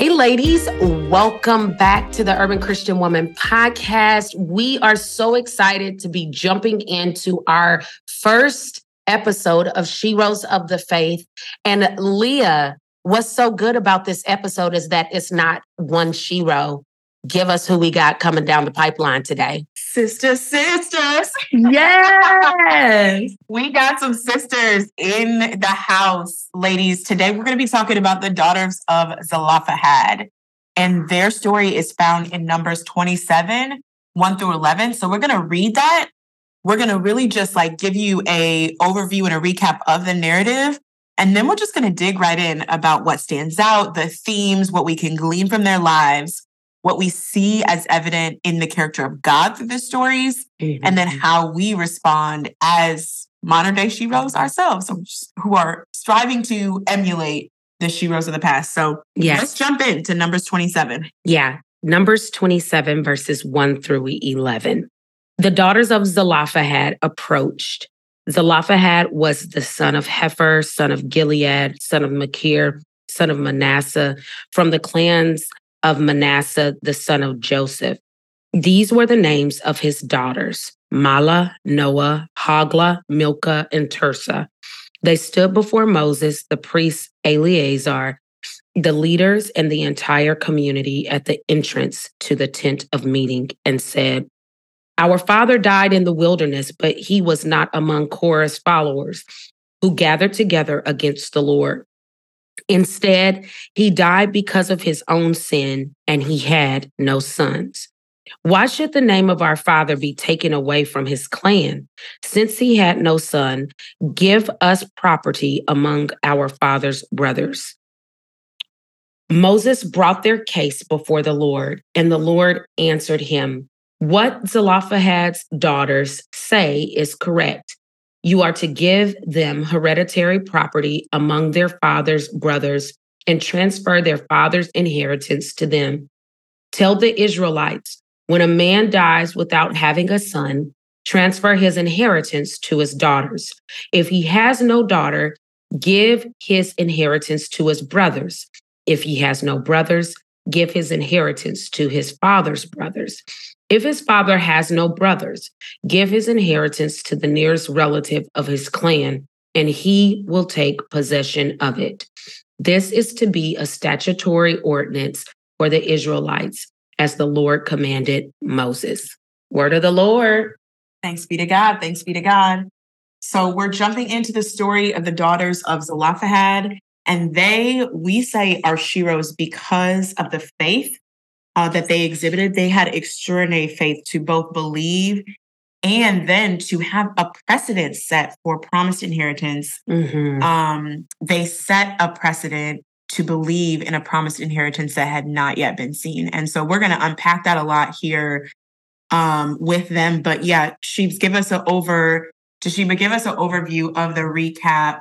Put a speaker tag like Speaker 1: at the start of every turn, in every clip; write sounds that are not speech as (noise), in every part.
Speaker 1: Hey, ladies, welcome back to the Urban Christian Woman podcast. We are so excited to be jumping into our first episode of Sheroes of the Faith. And Leah, what's so good about this episode is that it's not one Shero, give us who we got coming down the pipeline today.
Speaker 2: Sister, sisters.
Speaker 1: Yes. (laughs)
Speaker 2: we got some sisters in the house, ladies. Today we're going to be talking about the daughters of Zelophehad. And their story is found in Numbers 27, 1 through 11. So we're going to read that. We're going to really just like give you a overview and a recap of the narrative. And then we're just going to dig right in about what stands out, the themes, what we can glean from their lives what we see as evident in the character of God through the stories, mm-hmm. and then how we respond as modern day sheroes ourselves, who are striving to emulate the sheroes of the past. So yes. let's jump into Numbers 27.
Speaker 1: Yeah. Numbers 27, verses 1 through 11. The daughters of Zelophehad approached. Zelophehad was the son of Hepher, son of Gilead, son of Machir, son of Manasseh, from the clans of Manasseh, the son of Joseph. These were the names of his daughters Mahlah, Noah, Hoglah, Milcah, and Tirzah. They stood before Moses, the priest Eleazar, the leaders, and the entire community at the entrance to the tent of meeting and said, Our father died in the wilderness, but he was not among Korah's followers who gathered together against the Lord. Instead, he died because of his own sin, and he had no sons. Why should the name of our father be taken away from his clan? Since he had no son, give us property among our father's brothers. Moses brought their case before the Lord, and the Lord answered him, What Zelophehad's daughters say is correct. You are to give them hereditary property among their father's brothers and transfer their father's inheritance to them. Tell the Israelites when a man dies without having a son, transfer his inheritance to his daughters. If he has no daughter, give his inheritance to his brothers. If he has no brothers, give his inheritance to his father's brothers. If his father has no brothers, give his inheritance to the nearest relative of his clan, and he will take possession of it. This is to be a statutory ordinance for the Israelites, as the Lord commanded Moses. Word of the Lord.
Speaker 2: Thanks be to God. Thanks be to God. So we're jumping into the story of the daughters of Zelophehad, and they, we say, are sheroes because of the faith uh, that they exhibited, they had extraordinary faith to both believe and then to have a precedent set for promised inheritance. Mm-hmm. Um, they set a precedent to believe in a promised inheritance that had not yet been seen. And so we're going to unpack that a lot here um, with them. But yeah, Sheebs, give us an over. Te'Sheba, give us an overview of the recap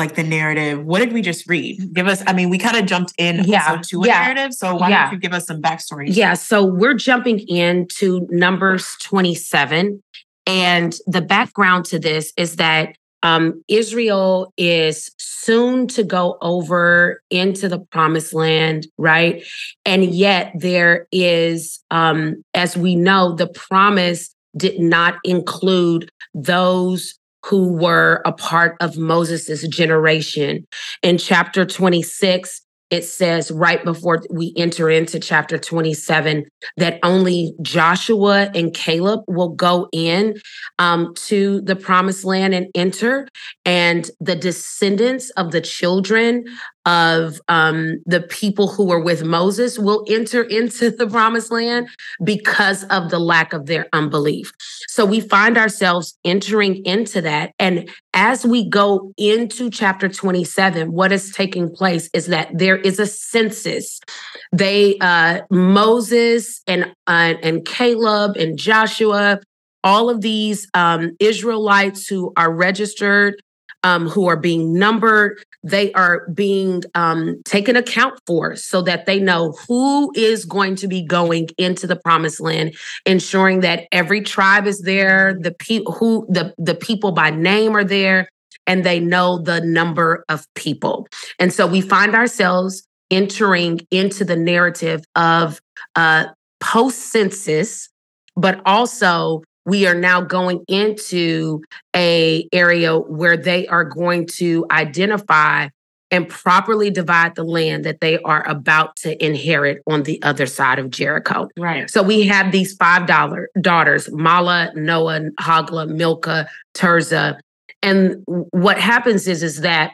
Speaker 2: like the narrative. What did we just read? Give us, I mean, we kind of jumped in yeah. to a yeah. narrative. So why yeah. don't you give us some backstory?
Speaker 1: Yeah. So we're jumping into Numbers 27. And the background to this is that um, Israel is soon to go over into the promised land, right? And yet there is, um, as we know, the promise did not include those who were a part of Moses' generation. In chapter 26, it says right before we enter into chapter 27 that only Joshua and Caleb will go in um, to the promised land and enter. And the descendants of the children of um, the people who were with Moses will enter into the promised land because of the lack of their unbelief. So we find ourselves entering into that. And as we go into chapter 27, what is taking place is that there is a census. They, uh, Moses and, uh, and Caleb and Joshua, all of these um, Israelites who are registered um, who are being numbered. They are being um, taken account for so that they know who is going to be going into the promised land, ensuring that every tribe is there, the people who the, the people by name are there, and they know the number of people. And so we find ourselves entering into the narrative of uh, post census, but also we are now going into a area where they are going to identify and properly divide the land that they are about to inherit on the other side of Jericho.
Speaker 2: Right.
Speaker 1: So we have these five dollar daughters, Mahlah, Noah, Hoglah, Milcah, Tirzah. And what happens is, is that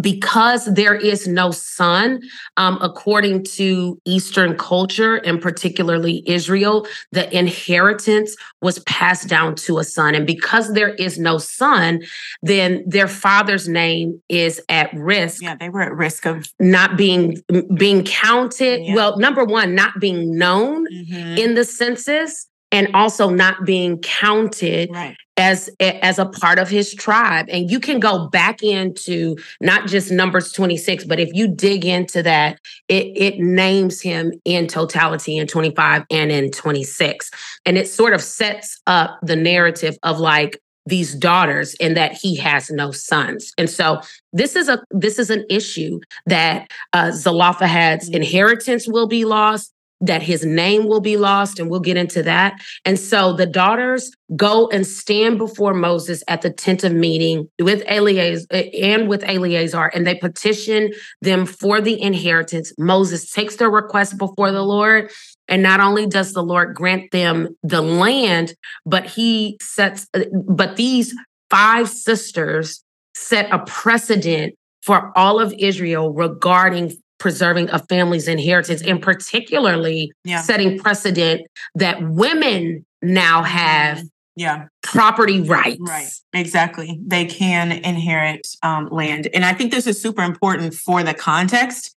Speaker 1: because there is no son, um, according to Eastern culture and particularly Israel, the inheritance was passed down to a son. And because there is no son, then their father's name is at risk.
Speaker 2: Yeah, they were at risk of
Speaker 1: not being being counted. Yeah. Well, number one, not being known mm-hmm. in the census and also not being counted
Speaker 2: right.
Speaker 1: As as a part of his tribe. And you can go back into not just numbers 26 but if you dig into that it it names him in totality in 25 and in 26 and it sort of sets up the narrative of like these daughters and that he has no sons. And so this is a this is an issue that uh, Zelophehad's mm-hmm. inheritance will be lost that his name will be lost, and we'll get into that. And so the daughters go and stand before Moses at the tent of meeting with Eleazar eh, and with Eleazar, and they petition them for the inheritance. Moses takes their request before the Lord. And not only does the Lord grant them the land, but he sets, eh, but these five sisters set a precedent for all of Israel regarding preserving a family's inheritance and particularly yeah. setting precedent that women now have
Speaker 2: yeah.
Speaker 1: property rights.
Speaker 2: Right. Exactly. They can inherit um, land. And i think this is super important for the context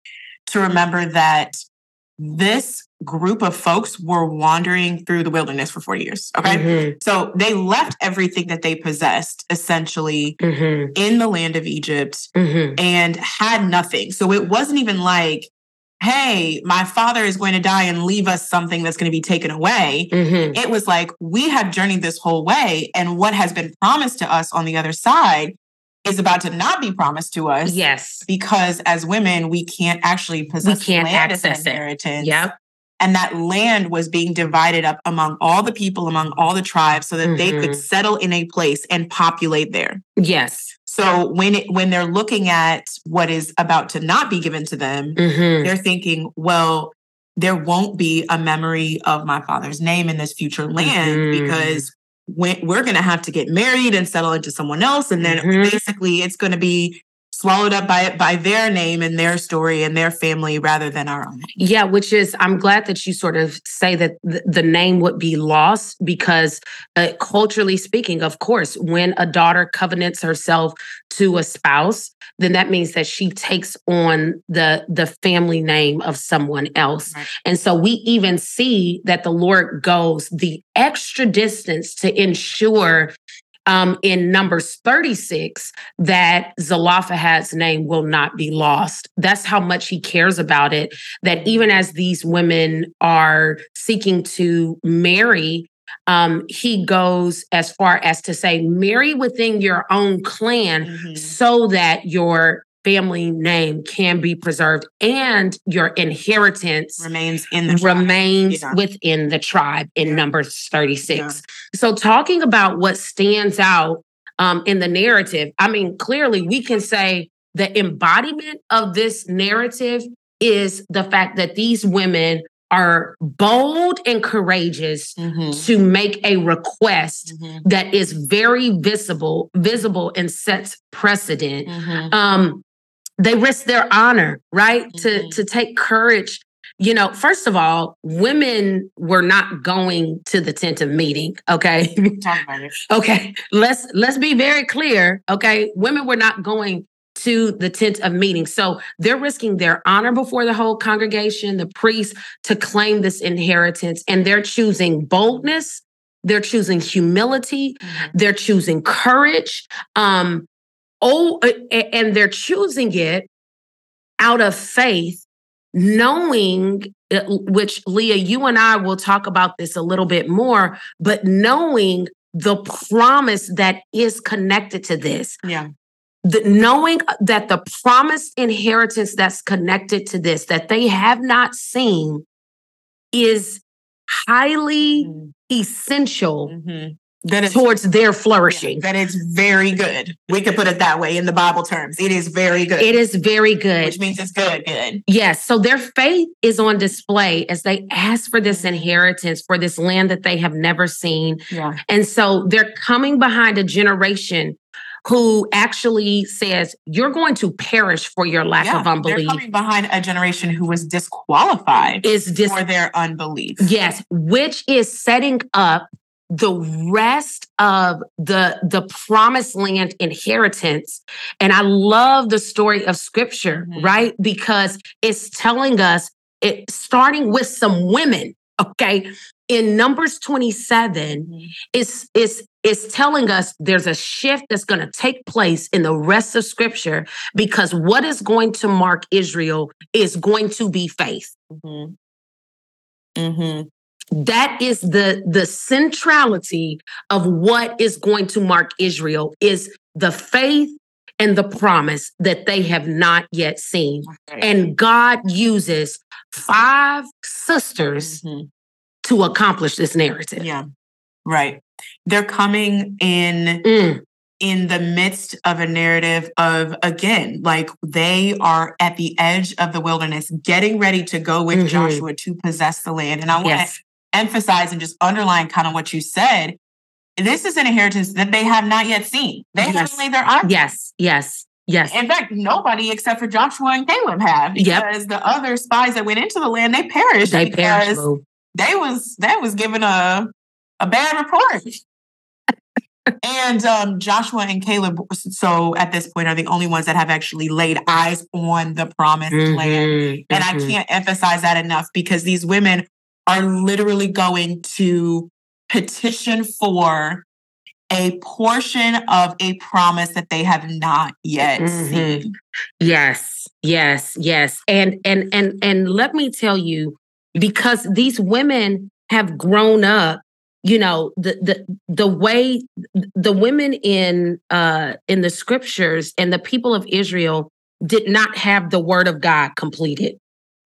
Speaker 2: to remember that this group of folks were wandering through the wilderness for 40 years. Okay. Mm-hmm. So they left everything that they possessed essentially mm-hmm. in the land of Egypt mm-hmm. and had nothing. So it wasn't even like, hey, my father is going to die and leave us something that's going to be taken away. Mm-hmm. It was like, we have journeyed this whole way. And what has been promised to us on the other side is about to not be promised to us.
Speaker 1: Yes.
Speaker 2: Because as women, we can't actually possess
Speaker 1: we can't land access inheritance. It. Yep.
Speaker 2: And that land was being divided up among all the people, among all the tribes, so that mm-hmm. they could mm-hmm. settle in a place and populate there.
Speaker 1: Yes.
Speaker 2: So when it, when they're looking at what is about to not be given to them, mm-hmm. they're thinking, well, there won't be a memory of my father's name in this future land mm-hmm. because we're going to have to get married and settle into someone else and then mm-hmm. basically it's going to be swallowed up by by their name and their story and their family rather than our own.
Speaker 1: Yeah, which is I'm glad that you sort of say that the, the name would be lost because uh, culturally speaking, of course, when a daughter covenants herself to a spouse, then that means that she takes on the the family name of someone else. Right. And so we even see that the Lord goes the extra distance to ensure um, in Numbers 36 that Zelophehad's name will not be lost. That's how much he cares about it. That even as these women are seeking to marry, um, he goes as far as to say, marry within your own clan mm-hmm. so that your family name can be preserved and your inheritance
Speaker 2: remains in the
Speaker 1: remains yeah. within the tribe in yeah. numbers 36 yeah. so talking about what stands out um, in the narrative i mean clearly we can say the embodiment of this narrative is the fact that these women are bold and courageous mm-hmm. to make a request mm-hmm. that is very visible visible and sets precedent mm-hmm. um, they risk their honor, right? To to take courage. You know, first of all, women were not going to the tent of meeting. Okay.
Speaker 2: Talk about it. (laughs)
Speaker 1: okay. Let's let's be very clear. Okay. Women were not going to the tent of meeting. So they're risking their honor before the whole congregation, the priest, to claim this inheritance. And they're choosing boldness, they're choosing humility,
Speaker 2: Mhm.
Speaker 1: they're choosing courage um oh and they're choosing it out of faith knowing uh, which leah you and i will talk about this a little bit more but knowing the promise that is connected to this
Speaker 2: Yeah.
Speaker 1: The, knowing that the promised inheritance that's connected to this that they have not seen is highly
Speaker 2: Mhm.
Speaker 1: essential
Speaker 2: Mhm. That
Speaker 1: towards their
Speaker 2: yeah,
Speaker 1: flourishing
Speaker 2: that is very good. We could put it that way in the Bible terms. It is very good.
Speaker 1: It is very good.
Speaker 2: which means it's good, good.
Speaker 1: Yes. So their faith is on display as they ask for this inheritance, for this land that they have never seen.
Speaker 2: Yeah.
Speaker 1: And so they're coming behind a generation who actually says, You're going to perish for your lack
Speaker 2: yeah.
Speaker 1: of
Speaker 2: They're
Speaker 1: unbelief.
Speaker 2: coming behind a generation who was disqualified
Speaker 1: Is this,
Speaker 2: for their unbelief.
Speaker 1: yes, which is setting up the rest of the the promised land inheritance and i love the story of scripture
Speaker 2: Mhm.
Speaker 1: right because it's telling us it starting with some women okay in numbers 27
Speaker 2: Mhm.
Speaker 1: it's it's it's telling us there's a shift that's going to take place in the rest of scripture because what is going to mark israel is going to be faith
Speaker 2: Mhm. Mhm.
Speaker 1: that is the the centrality of what is going to mark Israel is the faith and the promise that they have not yet seen.
Speaker 2: Okay.
Speaker 1: And God uses five sisters
Speaker 2: Mhm.
Speaker 1: To accomplish this narrative.
Speaker 2: Yeah. Right. They're coming in
Speaker 1: Mm,
Speaker 2: in the midst of a narrative of again like they are at the edge of the wilderness getting ready to go with
Speaker 1: Mhm.
Speaker 2: Joshua to possess the land and I want
Speaker 1: yes.
Speaker 2: to emphasize and just underline kind of what you said this is an inheritance that they have not yet seen they
Speaker 1: Yes.
Speaker 2: haven't laid their eyes
Speaker 1: Yes. Yes. Yes.
Speaker 2: in fact nobody except for Joshua and Caleb have
Speaker 1: Yep.
Speaker 2: because the other spies that went into the land they perished
Speaker 1: They
Speaker 2: because
Speaker 1: perish.
Speaker 2: They was they was given a a bad report. and um, Joshua and Caleb, so at this point, are the only ones that have actually laid eyes on the promised land.
Speaker 1: Mhm,
Speaker 2: And I
Speaker 1: mhm.
Speaker 2: can't emphasize that enough because these women are literally going to petition for a portion of a promise that they have not yet
Speaker 1: Mhm.
Speaker 2: seen.
Speaker 1: Yes, yes, yes. And and and and let me tell you, because these women have grown up, you know, the the the way the women in uh in the scriptures and the people of Israel did not have the word of God completed.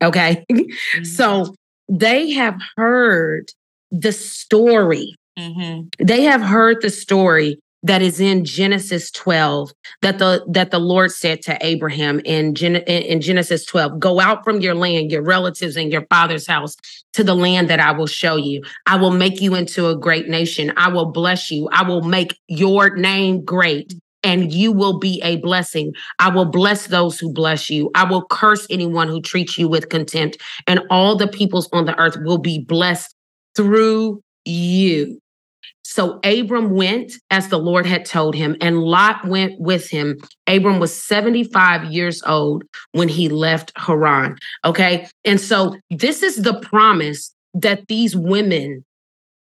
Speaker 1: Okay. (laughs) so they have heard the story
Speaker 2: Mhm.
Speaker 1: they have heard the story that is in Genesis 12 that the that the Lord said to Abraham in, in Genesis 12 go out from your land your relatives and your father's house to the land that I will show you. I will make you into a great nation. I will bless you. I will make your name great and you will be a blessing. I will bless those who bless you. I will curse anyone who treats you with contempt and all the peoples on the earth will be blessed through you so Abram went as the Lord had told him, and Lot went with him. Abram was 75 years old when he left Haran. Okay. And so this is the promise that these women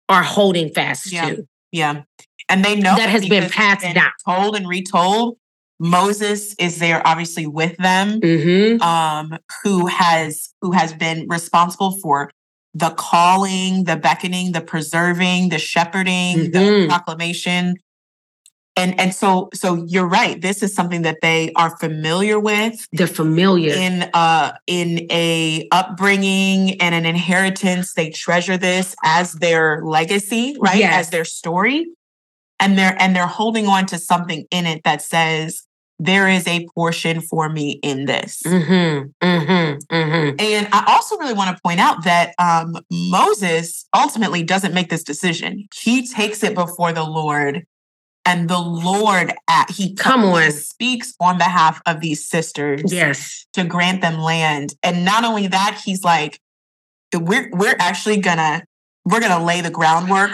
Speaker 1: are holding fast
Speaker 2: Yeah.
Speaker 1: to.
Speaker 2: Yeah. And they know
Speaker 1: That has been passed
Speaker 2: been
Speaker 1: down.
Speaker 2: Told and retold. Moses is there obviously with them,
Speaker 1: Mhm.
Speaker 2: um, who has who has been responsible for the calling, the beckoning, the preserving, the shepherding, the
Speaker 1: Mhm.
Speaker 2: proclamation. And and so so you're right. This is something that they are familiar with
Speaker 1: They're familiar.
Speaker 2: in uh in a upbringing and an inheritance they treasure this as their legacy right
Speaker 1: Yes.
Speaker 2: as their story and they're and they're holding on to something in it that says there is a portion for me in this
Speaker 1: hmm hmm hmm
Speaker 2: and i also really want to point out that um moses ultimately doesn't make this decision he takes it before the lord and the Lord at he
Speaker 1: Come on.
Speaker 2: speaks on behalf of these sisters
Speaker 1: Yes.
Speaker 2: to grant them land. And not only that, he's like, we're we're actually gonna we're gonna lay the groundwork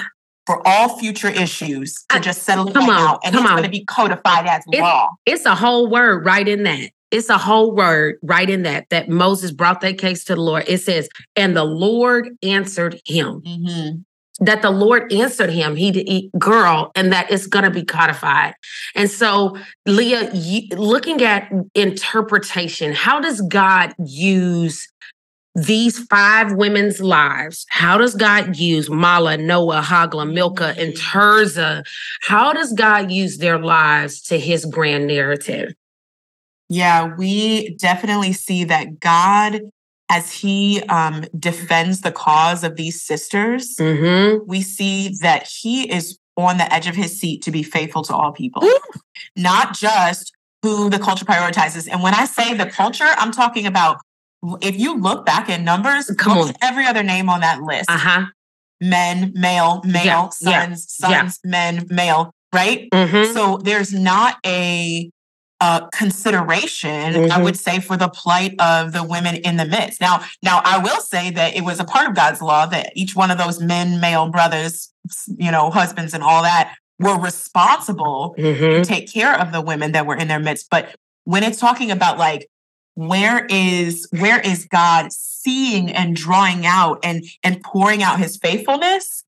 Speaker 2: for all future issues to
Speaker 1: I-
Speaker 2: just settle it
Speaker 1: come
Speaker 2: right
Speaker 1: on,
Speaker 2: out. And
Speaker 1: come
Speaker 2: it's gonna be codified as
Speaker 1: It-
Speaker 2: law.
Speaker 1: It's a whole word right in that. It's a whole word right in that that Moses brought that case to the Lord. It says, and the Lord answered him.
Speaker 2: Mhm.
Speaker 1: That the Lord answered him, he, he girl, and that it's going to be codified. And so, Leah, you, looking at interpretation, how does God use these five women's lives? How does God use Mahlah, Noah, Hoglah, Milcah, and Tirzah? How does God use their lives to his grand narrative?
Speaker 2: Yeah, we definitely see that God, as He um, defends the cause of these sisters,
Speaker 1: Mm-hmm.
Speaker 2: we see that He is on the edge of His seat to be faithful to all people,
Speaker 1: Ooh.
Speaker 2: not just who the culture prioritizes. And when I say the culture, I'm talking about if you look back in numbers,
Speaker 1: Come on.
Speaker 2: every other name on that list
Speaker 1: Uh-huh.
Speaker 2: men, male, male,
Speaker 1: Yeah, yeah,
Speaker 2: sons,
Speaker 1: yeah.
Speaker 2: sons, men, male, right?
Speaker 1: Mm-hmm.
Speaker 2: So there's not a uh, consideration, I
Speaker 1: Mhm.
Speaker 2: would say, for the plight of the women in the midst. Now, now I will say that it was a part of God's law that each one of those men, male brothers, you know, husbands, and all that were responsible
Speaker 1: Mm-hmm.
Speaker 2: to take care of the women that were in their midst. But when it's talking about like where is where is God seeing and drawing out and and pouring out his faithfulness?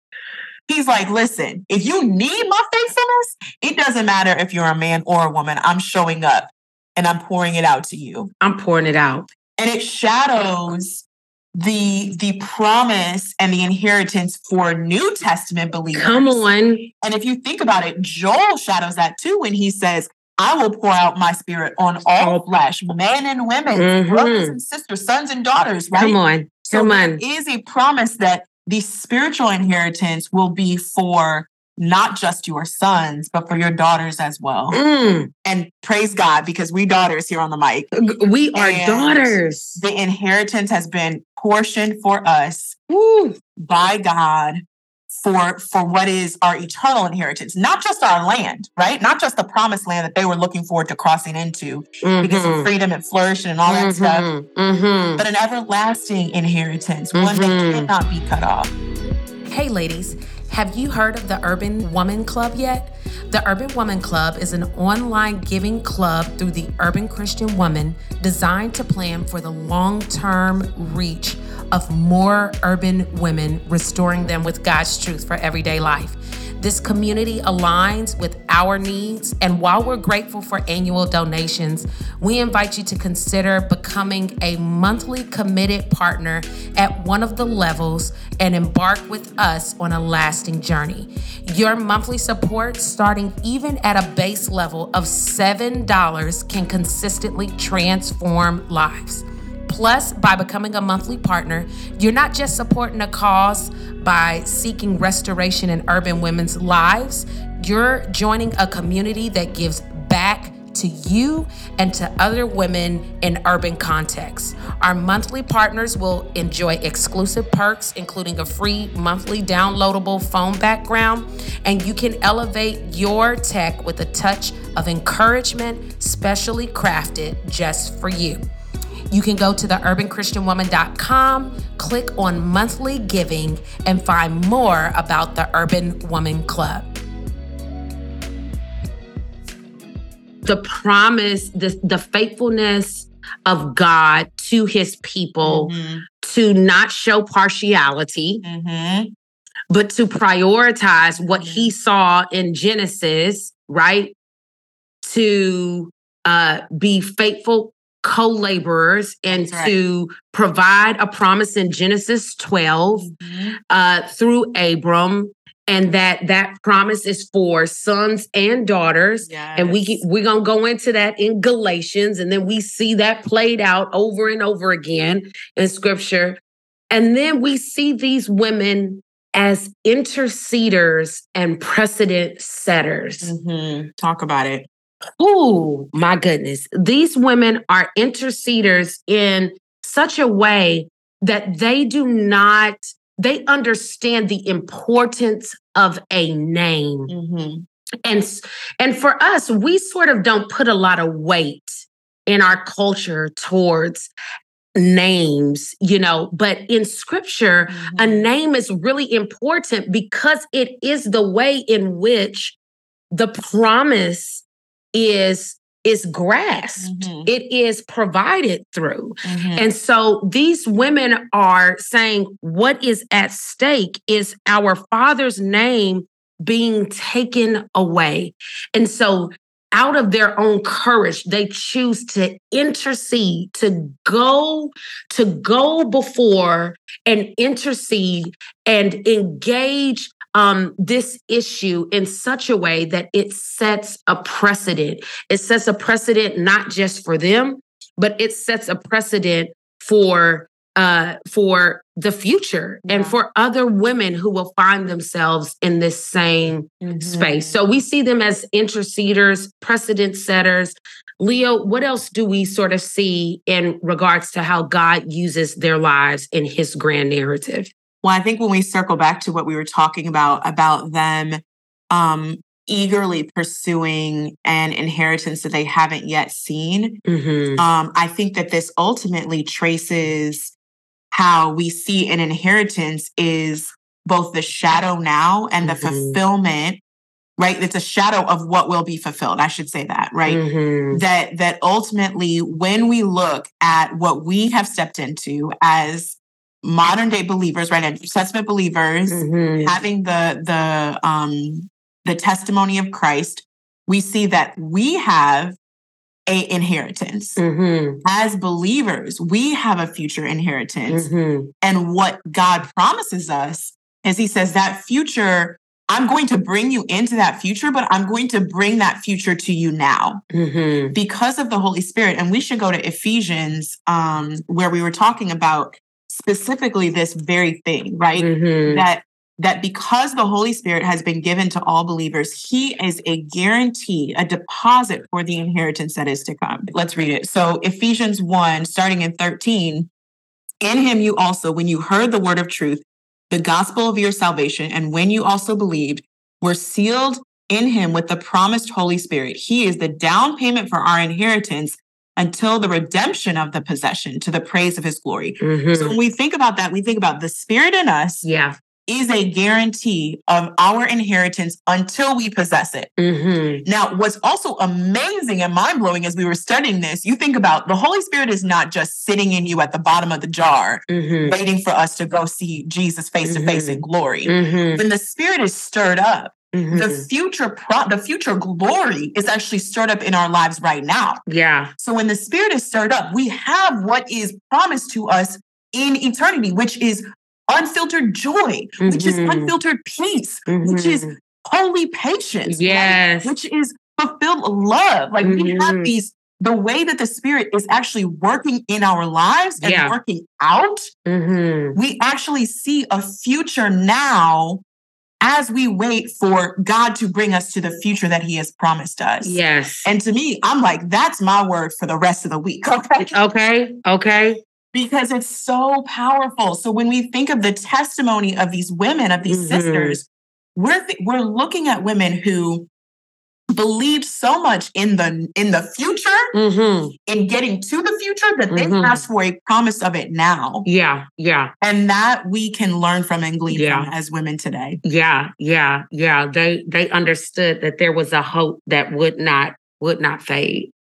Speaker 2: He's like, listen, if you need my faithfulness, it doesn't matter if you're a man or a woman. I'm showing up and I'm pouring it out to you.
Speaker 1: I'm pouring it out.
Speaker 2: And it shadows the the promise and the inheritance for New Testament believers.
Speaker 1: Come on.
Speaker 2: And if you think about it, Joel shadows that too when he says, I will pour out my spirit on all flesh, men and women,
Speaker 1: Mhm.
Speaker 2: brothers and sisters, sons and daughters, right?
Speaker 1: Come on.
Speaker 2: So
Speaker 1: Come on.
Speaker 2: is a promise that the spiritual inheritance will be for not just your sons, but for your daughters as well.
Speaker 1: Mm.
Speaker 2: And praise God, because we daughters here on the mic,
Speaker 1: We are
Speaker 2: And
Speaker 1: daughters.
Speaker 2: the inheritance has been portioned for us
Speaker 1: Woo.
Speaker 2: by God for for what is our eternal inheritance, not just our land, right? Not just the promised land that they were looking forward to crossing into because of
Speaker 1: Mhm.
Speaker 2: freedom and flourishing and all that stuff,
Speaker 1: Mhm. Mhm.
Speaker 2: but an everlasting inheritance, one that cannot be cut off.
Speaker 3: Hey, ladies, have you heard of the Urban Woman Club yet? The Urban Woman Club is an online giving club through the Urban Christian Woman designed to plan for the long term reach of more urban women, restoring them with God's truth for everyday life. This community aligns with our needs, and while we're grateful for annual donations, we invite you to consider becoming a monthly committed partner at one of the levels and embark with us on a lasting journey. Your monthly support, starting even at a base level of $7, can consistently transform lives. Plus, by becoming a monthly partner, you're not just supporting a cause by seeking restoration in urban women's lives, you're joining a community that gives back to you and to other women in urban contexts. Our monthly partners will enjoy exclusive perks, including a free monthly downloadable phone background, and you can elevate your tech with a touch of encouragement, specially crafted just for you. You can go to the urbanchristianwoman.com, click on monthly giving, and find more about the Urban Woman Club.
Speaker 1: The promise, the, the faithfulness of God to his people
Speaker 2: Mhm,
Speaker 1: to not show partiality,
Speaker 2: mhm.
Speaker 1: but to prioritize what he saw in Genesis, right? To uh, be faithful co laborers and to provide a promise in Genesis 12
Speaker 2: Mhm.
Speaker 1: uh, through Abram. And that that promise is for sons and daughters. And we
Speaker 2: Yes.
Speaker 1: we're gonna go into that in Galatians, and then we see that played out over and over again in scripture. And then we see these women as interceders and precedent setters.
Speaker 2: Mhm. Talk about it.
Speaker 1: Oh my goodness. These women are interceders in such a way that they do not, they understand the importance of a name.
Speaker 2: Mhm.
Speaker 1: And and for us, we sort of don't put a lot of weight in our culture towards names, you know, but in scripture, mm-hmm. a name is really important because it is the way in which the promise is is grasped mm-hmm. it is provided through mm-hmm. and so these women are saying what is at stake is our father's name being taken away and so out of their own courage they choose to intercede to go to go before and intercede and engage um, this issue in such a way that it sets a precedent. It sets a precedent not just for them, but it sets a precedent for uh, for the future yeah. and for other women who will find themselves in this same mm-hmm. space. So we see them as interceders, precedent setters. Leah, what else do we sort of see in regards to how God uses their lives in his grand narrative?
Speaker 2: Well, I think when we circle back to what we were talking about, about them um, eagerly pursuing an inheritance that they haven't yet seen, mm-hmm. um, I think that this ultimately traces how we see an inheritance is both the shadow now and the mm-hmm. fulfillment right it's a shadow of what will be fulfilled i should say that right mm-hmm. that that ultimately when we look at what we have stepped into as modern day believers, right? New Testament believers mm-hmm. having the the um the testimony of Christ, we see that we have a inheritance. Mm-hmm. As believers, we have a future inheritance. Mm-hmm. And what God promises us is he says that future I'm going to bring you into that future, but I'm going to bring that future to you now mm-hmm. because of the Holy Spirit. And we should go to Ephesians, um, where we were talking about specifically this very thing, right? Mm-hmm. That that because the Holy Spirit has been given to all believers, he is a guarantee, a deposit for the inheritance that is to come. Let's read it. So Ephesians 1, starting in 13, in him you also, when you heard the word of truth, the gospel of your salvation, and when you also believed, were sealed in him with the promised Holy Spirit. He is the down payment for our inheritance until the redemption of the possession to the praise of his glory. Mm-hmm. So when we think about that, we think about the spirit in us.
Speaker 1: Yeah.
Speaker 2: Is a guarantee of our inheritance until we possess it. Mm-hmm. Now, what's also amazing and mind blowing as we were studying this, you think about the Holy Spirit is not just sitting in you at the bottom of the jar, mm-hmm. waiting for us to go see Jesus face to face in mm-hmm. glory. Mm-hmm. When the Spirit is stirred up, Mm-hmm. The future pro- the future glory is actually stirred up in our lives right now.
Speaker 1: Yeah.
Speaker 2: So when the spirit is stirred up, we have what is promised to us in eternity, which is unfiltered joy, mm-hmm. which is mm-hmm. unfiltered peace, mm-hmm. which is mm-hmm. holy patience,
Speaker 1: yes,
Speaker 2: which is fulfilled love. Like we have mm-hmm. these the way that the spirit is actually working in our lives and yeah. working out, we actually see a future now as we wait for God to bring us to the future that He has promised us.
Speaker 1: Yes.
Speaker 2: And to me, I'm like, that's my word for the rest of the week. (laughs)
Speaker 1: Okay. Okay. Okay.
Speaker 2: Because it's so powerful. So when we think of the testimony of these women, of these mm-hmm. sisters, we're th- we're looking at women who believed so much in the in the future mm-hmm. in getting to the future that they mm-hmm. asked for a promise of it now
Speaker 1: yeah yeah
Speaker 2: and that we can learn from and glean yeah. from as women today
Speaker 1: yeah yeah yeah they they understood that there was a hope that would not would not fade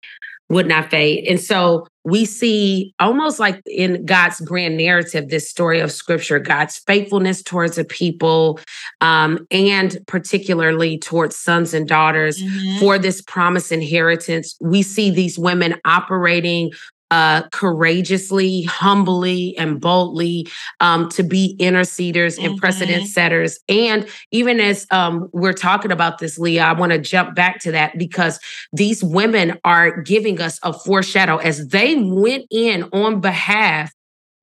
Speaker 1: would not fade. And so we see almost like in God's grand narrative, this story of scripture, God's faithfulness towards the people, um, and particularly towards sons and daughters mm-hmm. for this promised inheritance. We see these women operating uh, courageously, humbly, and boldly um, to be interceders and mm-hmm. precedent setters. And even as um, we're talking about this, Leah, I want to jump back to that because these women are giving us a foreshadow as they went in on behalf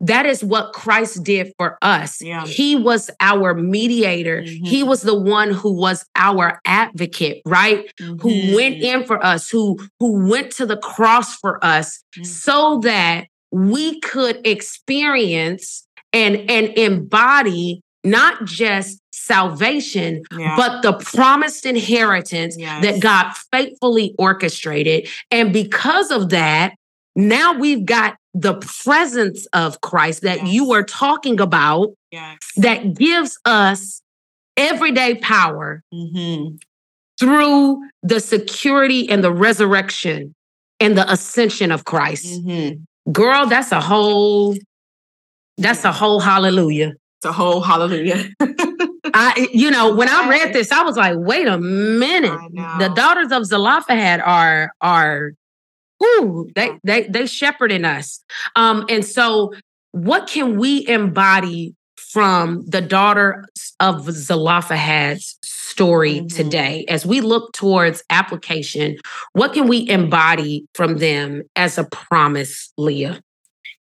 Speaker 1: that is what Christ did for us. Yeah. He was our mediator. Mm-hmm. He was the one who was our advocate, right? Mm-hmm. Who went in for us, who who went to the cross for us mm-hmm. so that we could experience and and embody not just salvation,
Speaker 2: Yeah.
Speaker 1: but the promised inheritance
Speaker 2: Yes.
Speaker 1: that God faithfully orchestrated. And because of that, now we've got the presence of Christ that
Speaker 2: Yes.
Speaker 1: you were talking about
Speaker 2: yes.
Speaker 1: that gives us everyday power
Speaker 2: Mhm.
Speaker 1: through the security and the resurrection and the ascension of Christ.
Speaker 2: Mhm.
Speaker 1: Girl, that's a whole that's a whole hallelujah.
Speaker 2: It's a whole hallelujah.
Speaker 1: I you know, when I read this, I was like, wait a minute. The daughters of Zelophehad are are whoo, they they they shepherding us. Um, and so what can we embody from the daughter of Zelophehad's story
Speaker 2: Mhm.
Speaker 1: today as we look towards application? What can we embody from them as a promise, Leah?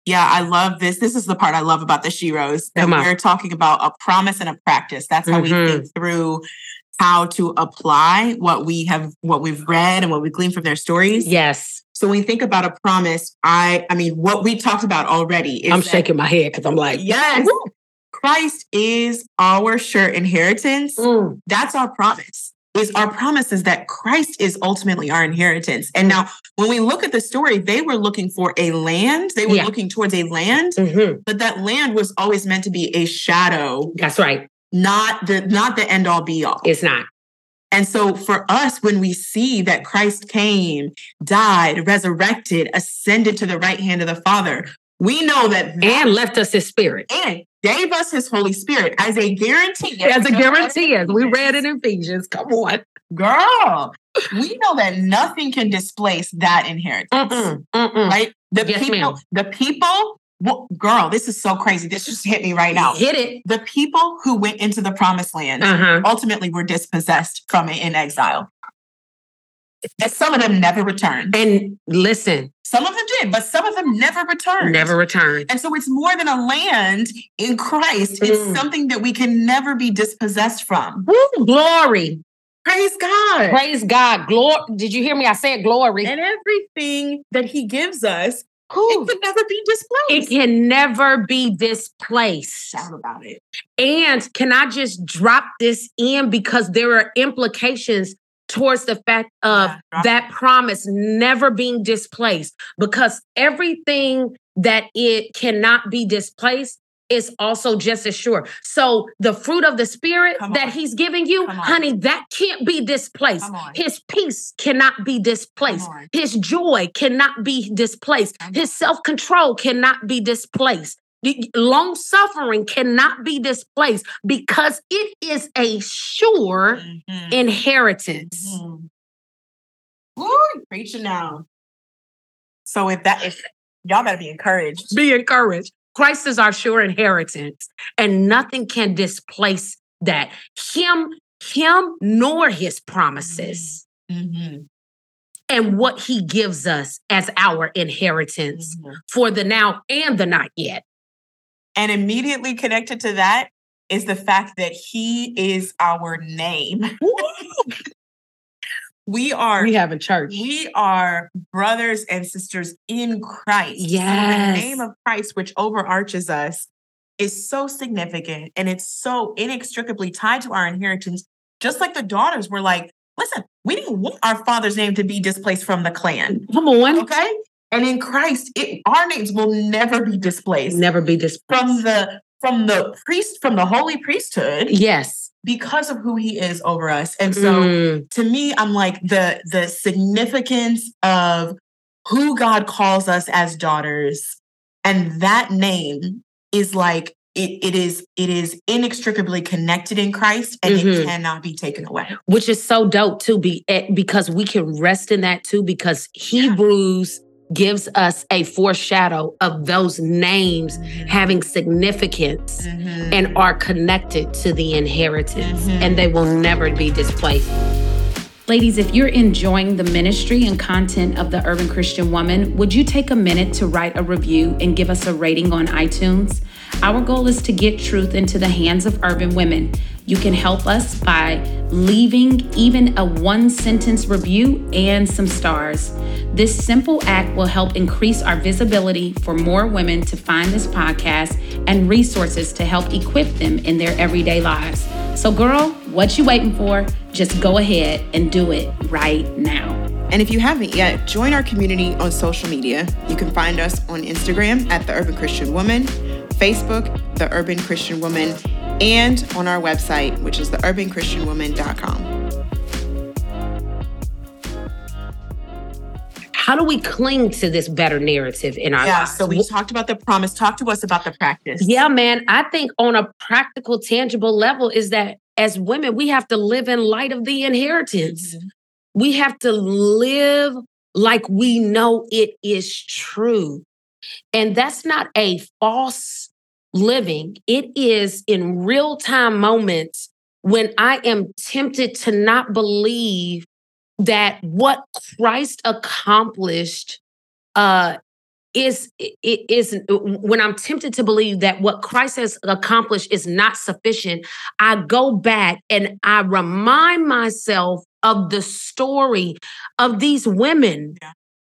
Speaker 2: Yeah, I love this. This is the part I love about the Sheroes. That we're talking about a promise and a practice. That's how
Speaker 1: Mhm.
Speaker 2: we think through how to apply what we have, what we've read, and what we glean from their stories.
Speaker 1: Yes,
Speaker 2: So when we think about a promise, I, I mean, what we talked about already is
Speaker 1: I'm
Speaker 2: that-
Speaker 1: shaking my head because I'm like,
Speaker 2: Yes,
Speaker 1: woo.
Speaker 2: Christ is our sure inheritance.
Speaker 1: Mm,
Speaker 2: That's our promise. Is our promise is that Christ is ultimately our inheritance. And now, when we look at the story, they were looking for a land. They were
Speaker 1: Yeah.
Speaker 2: looking towards a land,
Speaker 1: mhm.
Speaker 2: but that land was always meant to be a shadow,
Speaker 1: That's right.
Speaker 2: not the not the end all be all.
Speaker 1: It's not.
Speaker 2: And so, for us, when we see that Christ came, died, resurrected, ascended to the right hand of the Father, we know that that
Speaker 1: And left us his spirit.
Speaker 2: and gave us his Holy Spirit as a guarantee.
Speaker 1: As a guarantee, as we read in Ephesians. Come on.
Speaker 2: Girl, we know that nothing can displace that inheritance.
Speaker 1: Mm-mm, mm-mm.
Speaker 2: Right? The
Speaker 1: Yes,
Speaker 2: people,
Speaker 1: ma'am.
Speaker 2: the people, well, girl, this is so crazy. This just hit me right now.
Speaker 1: Hit it.
Speaker 2: The people who went into the promised land
Speaker 1: Uh-huh.
Speaker 2: ultimately were dispossessed from it in exile. And some of them never returned.
Speaker 1: And listen,
Speaker 2: Some of them did, but some of them never returned.
Speaker 1: never returned.
Speaker 2: And so it's more than a land in Christ. It's
Speaker 1: Mm.
Speaker 2: something that we can never be dispossessed from.
Speaker 1: Woo, glory.
Speaker 2: Praise God.
Speaker 1: Praise God. Glory. Did you hear me? I said glory.
Speaker 2: And everything that He gives us,
Speaker 1: Whew.
Speaker 2: it could never be displaced.
Speaker 1: It can never be displaced.
Speaker 2: Shout about it.
Speaker 1: And can I just drop this in because there are implications towards the fact of
Speaker 2: Yeah,
Speaker 1: that promise never being displaced because everything that it cannot be displaced is also just as sure. So the fruit of the spirit that he's giving you, honey, that can't be displaced. His peace cannot be displaced. His joy cannot be displaced. His self-control cannot be displaced. Long suffering cannot be displaced because it is a sure
Speaker 2: Mhm.
Speaker 1: inheritance.
Speaker 2: Mhm. Woo, you preaching now. So if that if y'all better be encouraged.
Speaker 1: Be encouraged. Christ is our sure inheritance, and nothing can displace that. Him, him, nor his promises,
Speaker 2: Mhm.
Speaker 1: and what he gives us as our inheritance
Speaker 2: Mhm.
Speaker 1: for the now and the not yet.
Speaker 2: And immediately connected to that is the fact that he is our name. (laughs) we are
Speaker 1: We have a church.
Speaker 2: we are brothers and sisters in Christ.
Speaker 1: Yes.
Speaker 2: the name of Christ, which overarches us, is so significant and it's so inextricably tied to our inheritance. Just like the daughters were like, listen, we didn't want our father's name to be displaced from the clan.
Speaker 1: Come on.
Speaker 2: Okay. And in Christ, it, our names will never be displaced
Speaker 1: Never be displaced.
Speaker 2: from the from the priest, from the holy priesthood,
Speaker 1: yes.
Speaker 2: because of who he is over us. And so
Speaker 1: Mm,
Speaker 2: to me i'm like the the significance of who god calls us as daughters and that name is like it, it is it is inextricably connected in christ and
Speaker 1: Mhm.
Speaker 2: it cannot be taken away
Speaker 1: which is so dope too, be, eh, because we can rest in that too, because Hebrews gives us a foreshadow of those names having significance
Speaker 2: Mhm.
Speaker 1: and are connected to the inheritance,
Speaker 2: Mhm.
Speaker 1: and they will never be displaced.
Speaker 3: Ladies, if you're enjoying the ministry and content of the Urban Christian Woman, would you take a minute to write a review and give us a rating on iTunes? Our goal is to get truth into the hands of urban women. You can help us by leaving even a one sentence review and some stars. This simple act will help increase our visibility for more women to find this podcast and resources to help equip them in their everyday lives. So, girl, what you waiting for? Just go ahead and do it right now.
Speaker 2: And if you haven't yet, join our community on social media. You can find us on Instagram at The Urban Christian Woman, Facebook, The Urban Christian Woman, and on our website, which is theurbanchristianwoman.com.
Speaker 1: How do we cling to this better narrative in our
Speaker 2: Yeah,
Speaker 1: lives?
Speaker 2: so we talked about the promise. Talk to us about the practice.
Speaker 1: Yeah, man. I think on a practical, tangible level is that as women, we have to live in light of the inheritance.
Speaker 2: Mhm.
Speaker 1: We have to live like we know it is true. And that's not a false living, it is in real time moments when I am tempted to not believe that what Christ accomplished uh, is is when I'm tempted to believe that what Christ has accomplished is not sufficient, I go back and I remind myself of the story of these women.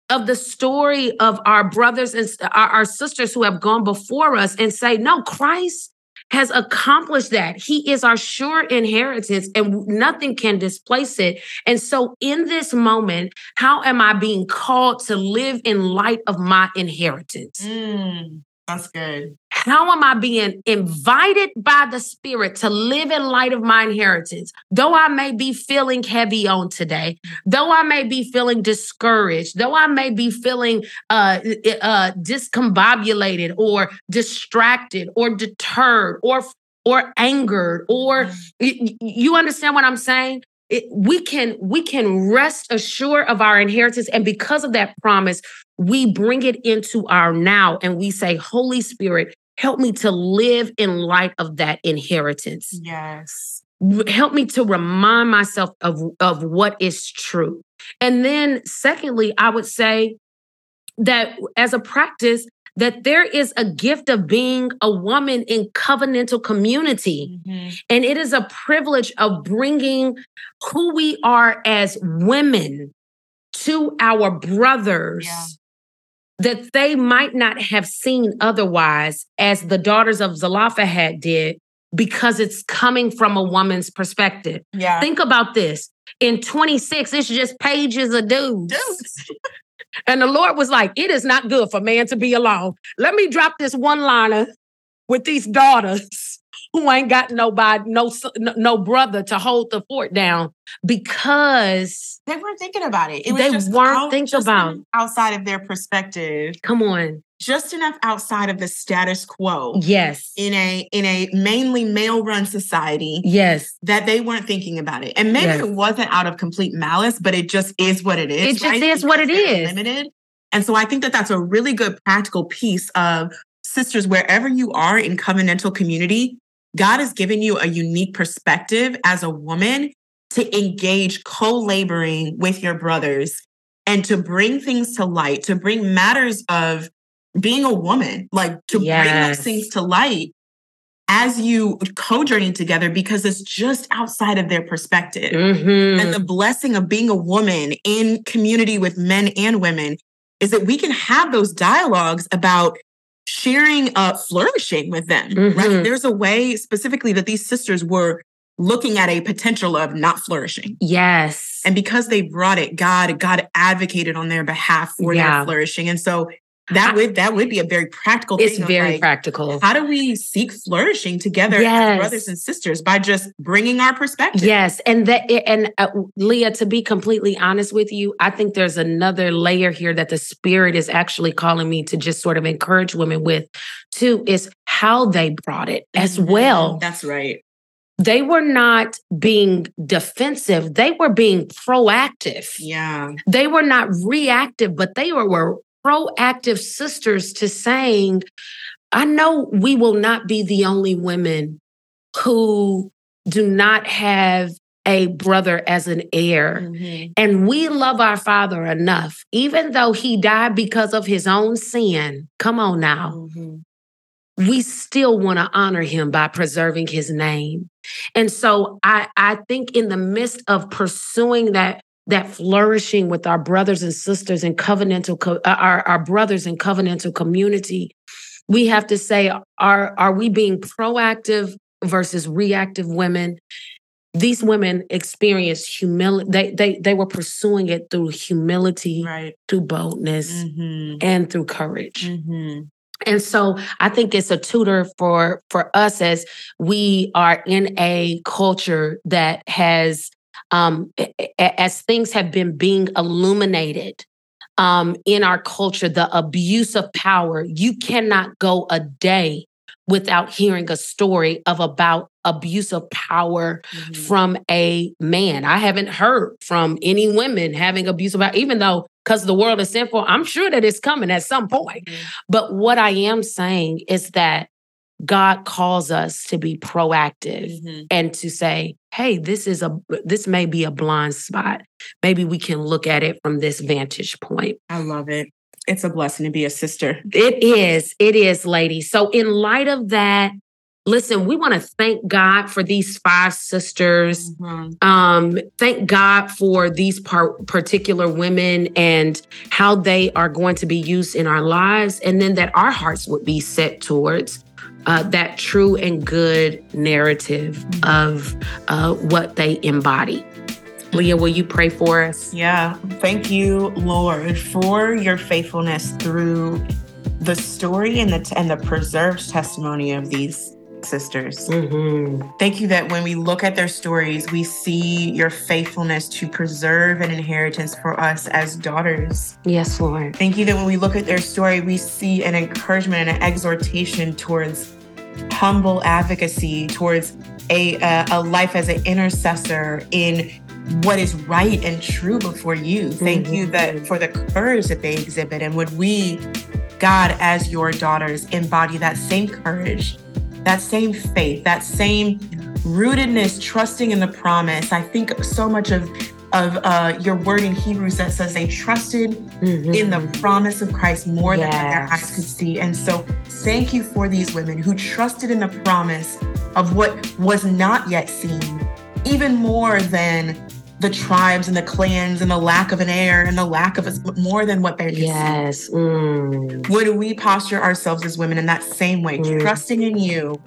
Speaker 1: Of the story of our brothers and our, sisters who have gone before us and say, no, Christ has accomplished that. He is our sure inheritance and nothing can displace it. And so, in this moment, how am I being called to live in light of my inheritance?
Speaker 2: Mm, that's good.
Speaker 1: How am I being invited by the Spirit to live in light of my inheritance? Though I may be feeling heavy on today, though I may be feeling discouraged, though I may be feeling uh, uh, discombobulated or distracted or deterred or or angered or
Speaker 2: Mm.
Speaker 1: You understand what i'm saying It- we can we can rest assured of our inheritance and because of that promise we bring it into our now and we say holy spirit help me to live in light of that inheritance
Speaker 2: Yes.
Speaker 1: Help me to remind myself of of what is true and then secondly i would say that as a practice that there is a gift of being a woman in covenantal community
Speaker 2: Mhm.
Speaker 1: and it is a privilege of bringing who we are as women to our brothers
Speaker 2: Yeah.
Speaker 1: That they might not have seen otherwise, as the daughters of Zelophehad did, because it's coming from a woman's perspective.
Speaker 2: Yeah.
Speaker 1: Think about this. In 26, it's just pages of dudes.
Speaker 2: Dudes. (laughs)
Speaker 1: And the Lord was like, It is not good for man to be alone. Let me drop this one liner with these daughters who ain't got nobody, no, no, brother to hold the fort down because,
Speaker 2: They weren't thinking about it. It was
Speaker 1: They
Speaker 2: just
Speaker 1: weren't
Speaker 2: out-
Speaker 1: thinking about-
Speaker 2: outside of their perspective,
Speaker 1: come on.
Speaker 2: just enough outside of the status quo
Speaker 1: Yes.
Speaker 2: in a in a mainly male run society
Speaker 1: Yes.
Speaker 2: that they weren't thinking about it. And maybe
Speaker 1: Yes.
Speaker 2: it wasn't out of complete malice, but it just is what it is.
Speaker 1: It just
Speaker 2: right?
Speaker 1: is what it
Speaker 2: they're. Limited. And so I think that that's a really good practical piece of sisters, wherever you are in covenantal community, God has given you a unique perspective as a woman to engage co laboring with your brothers and to bring things to light, to bring matters of being a woman, like to bring those things to light as you co journey together because it's just outside of their perspective.
Speaker 1: Mhm.
Speaker 2: And the blessing of being a woman in community with men and women is that we can have those dialogues about sharing uh flourishing with them right
Speaker 1: Mhm.
Speaker 2: there's a way specifically that these sisters were looking at a potential of not flourishing
Speaker 1: Yes.
Speaker 2: and because they brought it god god advocated on their behalf for
Speaker 1: Yeah.
Speaker 2: their flourishing and so that would that would be a very practical
Speaker 1: it's very
Speaker 2: like,
Speaker 1: practical.
Speaker 2: how do we seek flourishing together
Speaker 1: Yes.
Speaker 2: as brothers and sisters by just bringing our perspective
Speaker 1: Yes, and that and uh, Leah, to be completely honest with you, I think there's another layer here that the Spirit is actually calling me to just sort of encourage women with, too, is how they brought it as
Speaker 2: Mhm.
Speaker 1: well.
Speaker 2: that's right
Speaker 1: They were not being defensive; they were being proactive.
Speaker 2: yeah
Speaker 1: They were not reactive, but they were, were proactive sisters to saying, I know we will not be the only women who do not have a brother as an heir.
Speaker 2: Mhm.
Speaker 1: And we love our father enough, even though he died because of his own sin. Come on now
Speaker 2: Mhm.
Speaker 1: we still want to honor him by preserving his name. And so I I think in the midst of pursuing that that flourishing with our brothers and sisters in covenantal co- uh, our our brothers in covenantal community, we have to say are are we being proactive versus reactive women. These women experienced humility. They, they, they were pursuing it through humility,
Speaker 2: Right.
Speaker 1: through boldness,
Speaker 2: Mm-hmm.
Speaker 1: and through courage.
Speaker 2: Mm-hmm.
Speaker 1: And so I think it's a tutor for for us as we are in a culture that has um as things have been being illuminated um in our culture the abuse of power you cannot go a day without hearing a story of about abuse of power
Speaker 2: Mm-hmm.
Speaker 1: from a man. I haven't heard from any women having abuse about, even though because the world is sinful, I'm sure that it's coming at some point.
Speaker 2: Mhm.
Speaker 1: But what I am saying is that God calls us to be proactive
Speaker 2: Mhm.
Speaker 1: and to say, hey, this is a this may be a blind spot. Maybe we can look at it from this vantage point.
Speaker 2: I love it. It's a blessing to be a sister.
Speaker 1: It is, it is, ladies. So, in light of that, listen, we want to thank God for these five sisters.
Speaker 2: Mhm.
Speaker 1: Um, thank God for these par- particular women and how they are going to be used in our lives, and then that our hearts would be set towards uh, that true and good narrative of uh, what they embody. Leah, will you pray for us?
Speaker 2: Yeah. Thank you, Lord, for your faithfulness through the story and the and the preserved testimony of these sisters.
Speaker 1: Mhm.
Speaker 2: Thank you that when we look at their stories, we see your faithfulness to preserve an inheritance for us as daughters.
Speaker 1: Yes, Lord.
Speaker 2: Thank you that when we look at their story, we see an encouragement and an exhortation towards humble advocacy, towards a, a, a life as an intercessor in what is right and true before you. Thank you that for the courage that they exhibit. And would we, God, as your daughters, embody that same courage, that same faith, that same rootedness, trusting in the promise. I think so much of of uh, your word in Hebrews that says they trusted
Speaker 1: Mhm.
Speaker 2: in the promise of Christ more than their eyes could see. And so, thank you for these women who trusted in the promise of what was not yet seen, even more than the tribes and the clans and the lack of an heir and the lack of a, more than what they're.
Speaker 1: Yes. Mm.
Speaker 2: Would we posture ourselves as women in that same way,
Speaker 1: Mm.
Speaker 2: trusting in you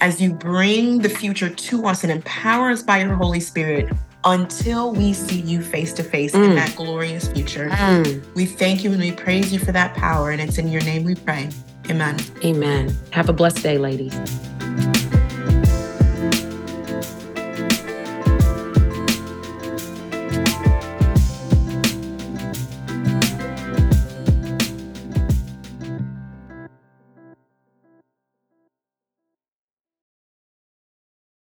Speaker 2: as you bring the future to us and empower us by your Holy Spirit until we see you face to face in
Speaker 1: Mm.
Speaker 2: that glorious future?
Speaker 1: Mm.
Speaker 2: We thank you and we praise you for that power. And it's in your name we pray. Amen.
Speaker 1: Amen. Have a blessed day, ladies.